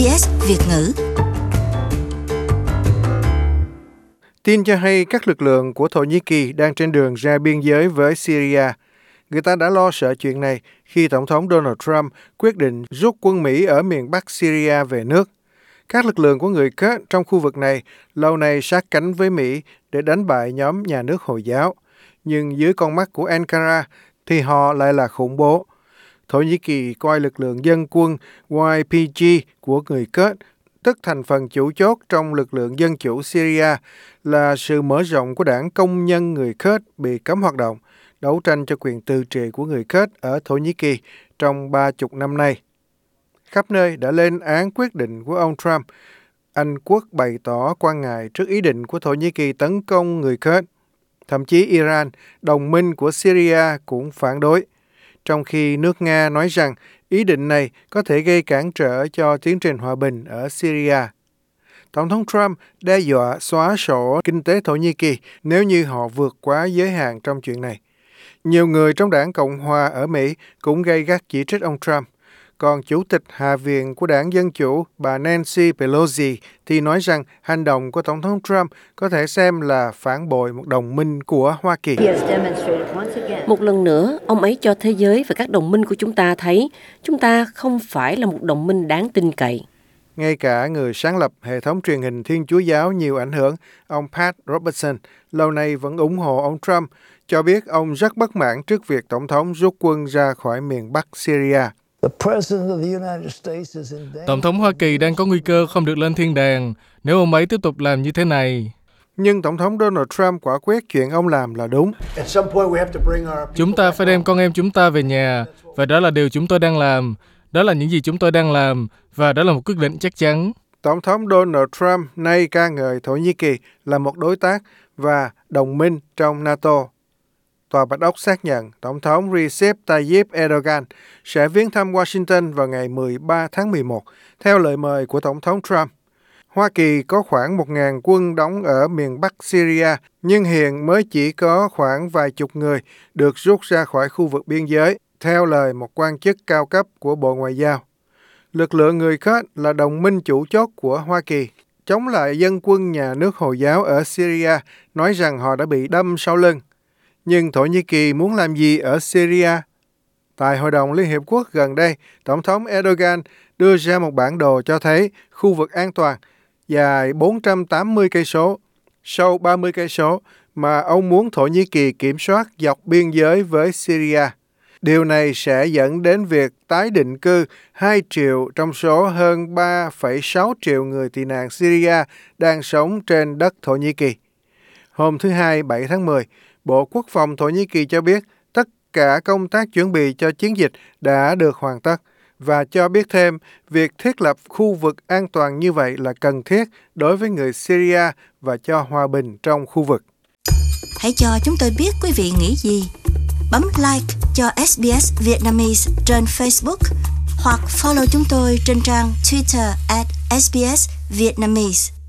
SBS Việt ngữ. Tin cho hay các lực lượng của Thổ Nhĩ Kỳ đang trên đường ra biên giới với Syria. Người ta đã lo sợ chuyện này khi Tổng thống Donald Trump quyết định rút quân Mỹ ở miền Bắc Syria về nước. Các lực lượng của người Kurd trong khu vực này lâu nay sát cánh với Mỹ để đánh bại nhóm nhà nước Hồi giáo. Nhưng dưới con mắt của Ankara thì họ lại là khủng bố. Thổ Nhĩ Kỳ coi lực lượng dân quân YPG của người Kurd, tức thành phần chủ chốt trong lực lượng dân chủ Syria, là sự mở rộng của đảng công nhân người Kurd bị cấm hoạt động, đấu tranh cho quyền tự trị của người Kurd ở Thổ Nhĩ Kỳ trong ba chục năm nay. Khắp nơi đã lên án quyết định của ông Trump. Anh quốc bày tỏ quan ngại trước ý định của Thổ Nhĩ Kỳ tấn công người Kurd. Thậm chí Iran, đồng minh của Syria cũng phản đối trong khi nước Nga nói rằng ý định này có thể gây cản trở cho tiến trình hòa bình ở Syria. Tổng thống Trump đe dọa xóa sổ kinh tế Thổ Nhĩ Kỳ nếu như họ vượt quá giới hạn trong chuyện này. Nhiều người trong đảng Cộng hòa ở Mỹ cũng gây gắt chỉ trích ông Trump. Còn Chủ tịch Hạ viện của đảng Dân Chủ, bà Nancy Pelosi, thì nói rằng hành động của Tổng thống Trump có thể xem là phản bội một đồng minh của Hoa Kỳ. Một lần nữa, ông ấy cho thế giới và các đồng minh của chúng ta thấy chúng ta không phải là một đồng minh đáng tin cậy. Ngay cả người sáng lập hệ thống truyền hình Thiên Chúa Giáo nhiều ảnh hưởng, ông Pat Robertson, lâu nay vẫn ủng hộ ông Trump, cho biết ông rất bất mãn trước việc Tổng thống rút quân ra khỏi miền Bắc Syria. Tổng thống Hoa Kỳ đang có nguy cơ không được lên thiên đàng nếu ông ấy tiếp tục làm như thế này. Nhưng Tổng thống Donald Trump quả quyết chuyện ông làm là đúng. Chúng ta phải đem con em chúng ta về nhà, và đó là điều chúng tôi đang làm. Đó là những gì chúng tôi đang làm, và đó là một quyết định chắc chắn. Tổng thống Donald Trump nay ca ngợi Thổ Nhĩ Kỳ là một đối tác và đồng minh trong NATO. Tòa Bạch Ốc xác nhận Tổng thống Recep Tayyip Erdogan sẽ viếng thăm Washington vào ngày 13 tháng 11, theo lời mời của Tổng thống Trump. Hoa Kỳ có khoảng 1.000 quân đóng ở miền Bắc Syria, nhưng hiện mới chỉ có khoảng vài chục người được rút ra khỏi khu vực biên giới, theo lời một quan chức cao cấp của Bộ Ngoại giao. Lực lượng người Kurd là đồng minh chủ chốt của Hoa Kỳ, chống lại dân quân nhà nước Hồi giáo ở Syria, nói rằng họ đã bị đâm sau lưng. Nhưng Thổ Nhĩ Kỳ muốn làm gì ở Syria? Tại Hội đồng Liên Hiệp Quốc gần đây, Tổng thống Erdogan đưa ra một bản đồ cho thấy khu vực an toàn dài 480 cây số, sâu 30 cây số mà ông muốn Thổ Nhĩ Kỳ kiểm soát dọc biên giới với Syria. Điều này sẽ dẫn đến việc tái định cư 2 triệu trong số hơn 3,6 triệu người tị nạn Syria đang sống trên đất Thổ Nhĩ Kỳ. Hôm thứ Hai 7 tháng 10, Bộ Quốc phòng Thổ Nhĩ Kỳ cho biết tất cả công tác chuẩn bị cho chiến dịch đã được hoàn tất và cho biết thêm, việc thiết lập khu vực an toàn như vậy là cần thiết đối với người Syria và cho hòa bình trong khu vực. Hãy cho chúng tôi biết quý vị nghĩ gì. Bấm like cho SBS Vietnamese trên Facebook hoặc follow chúng tôi trên trang Twitter at SBS Vietnamese.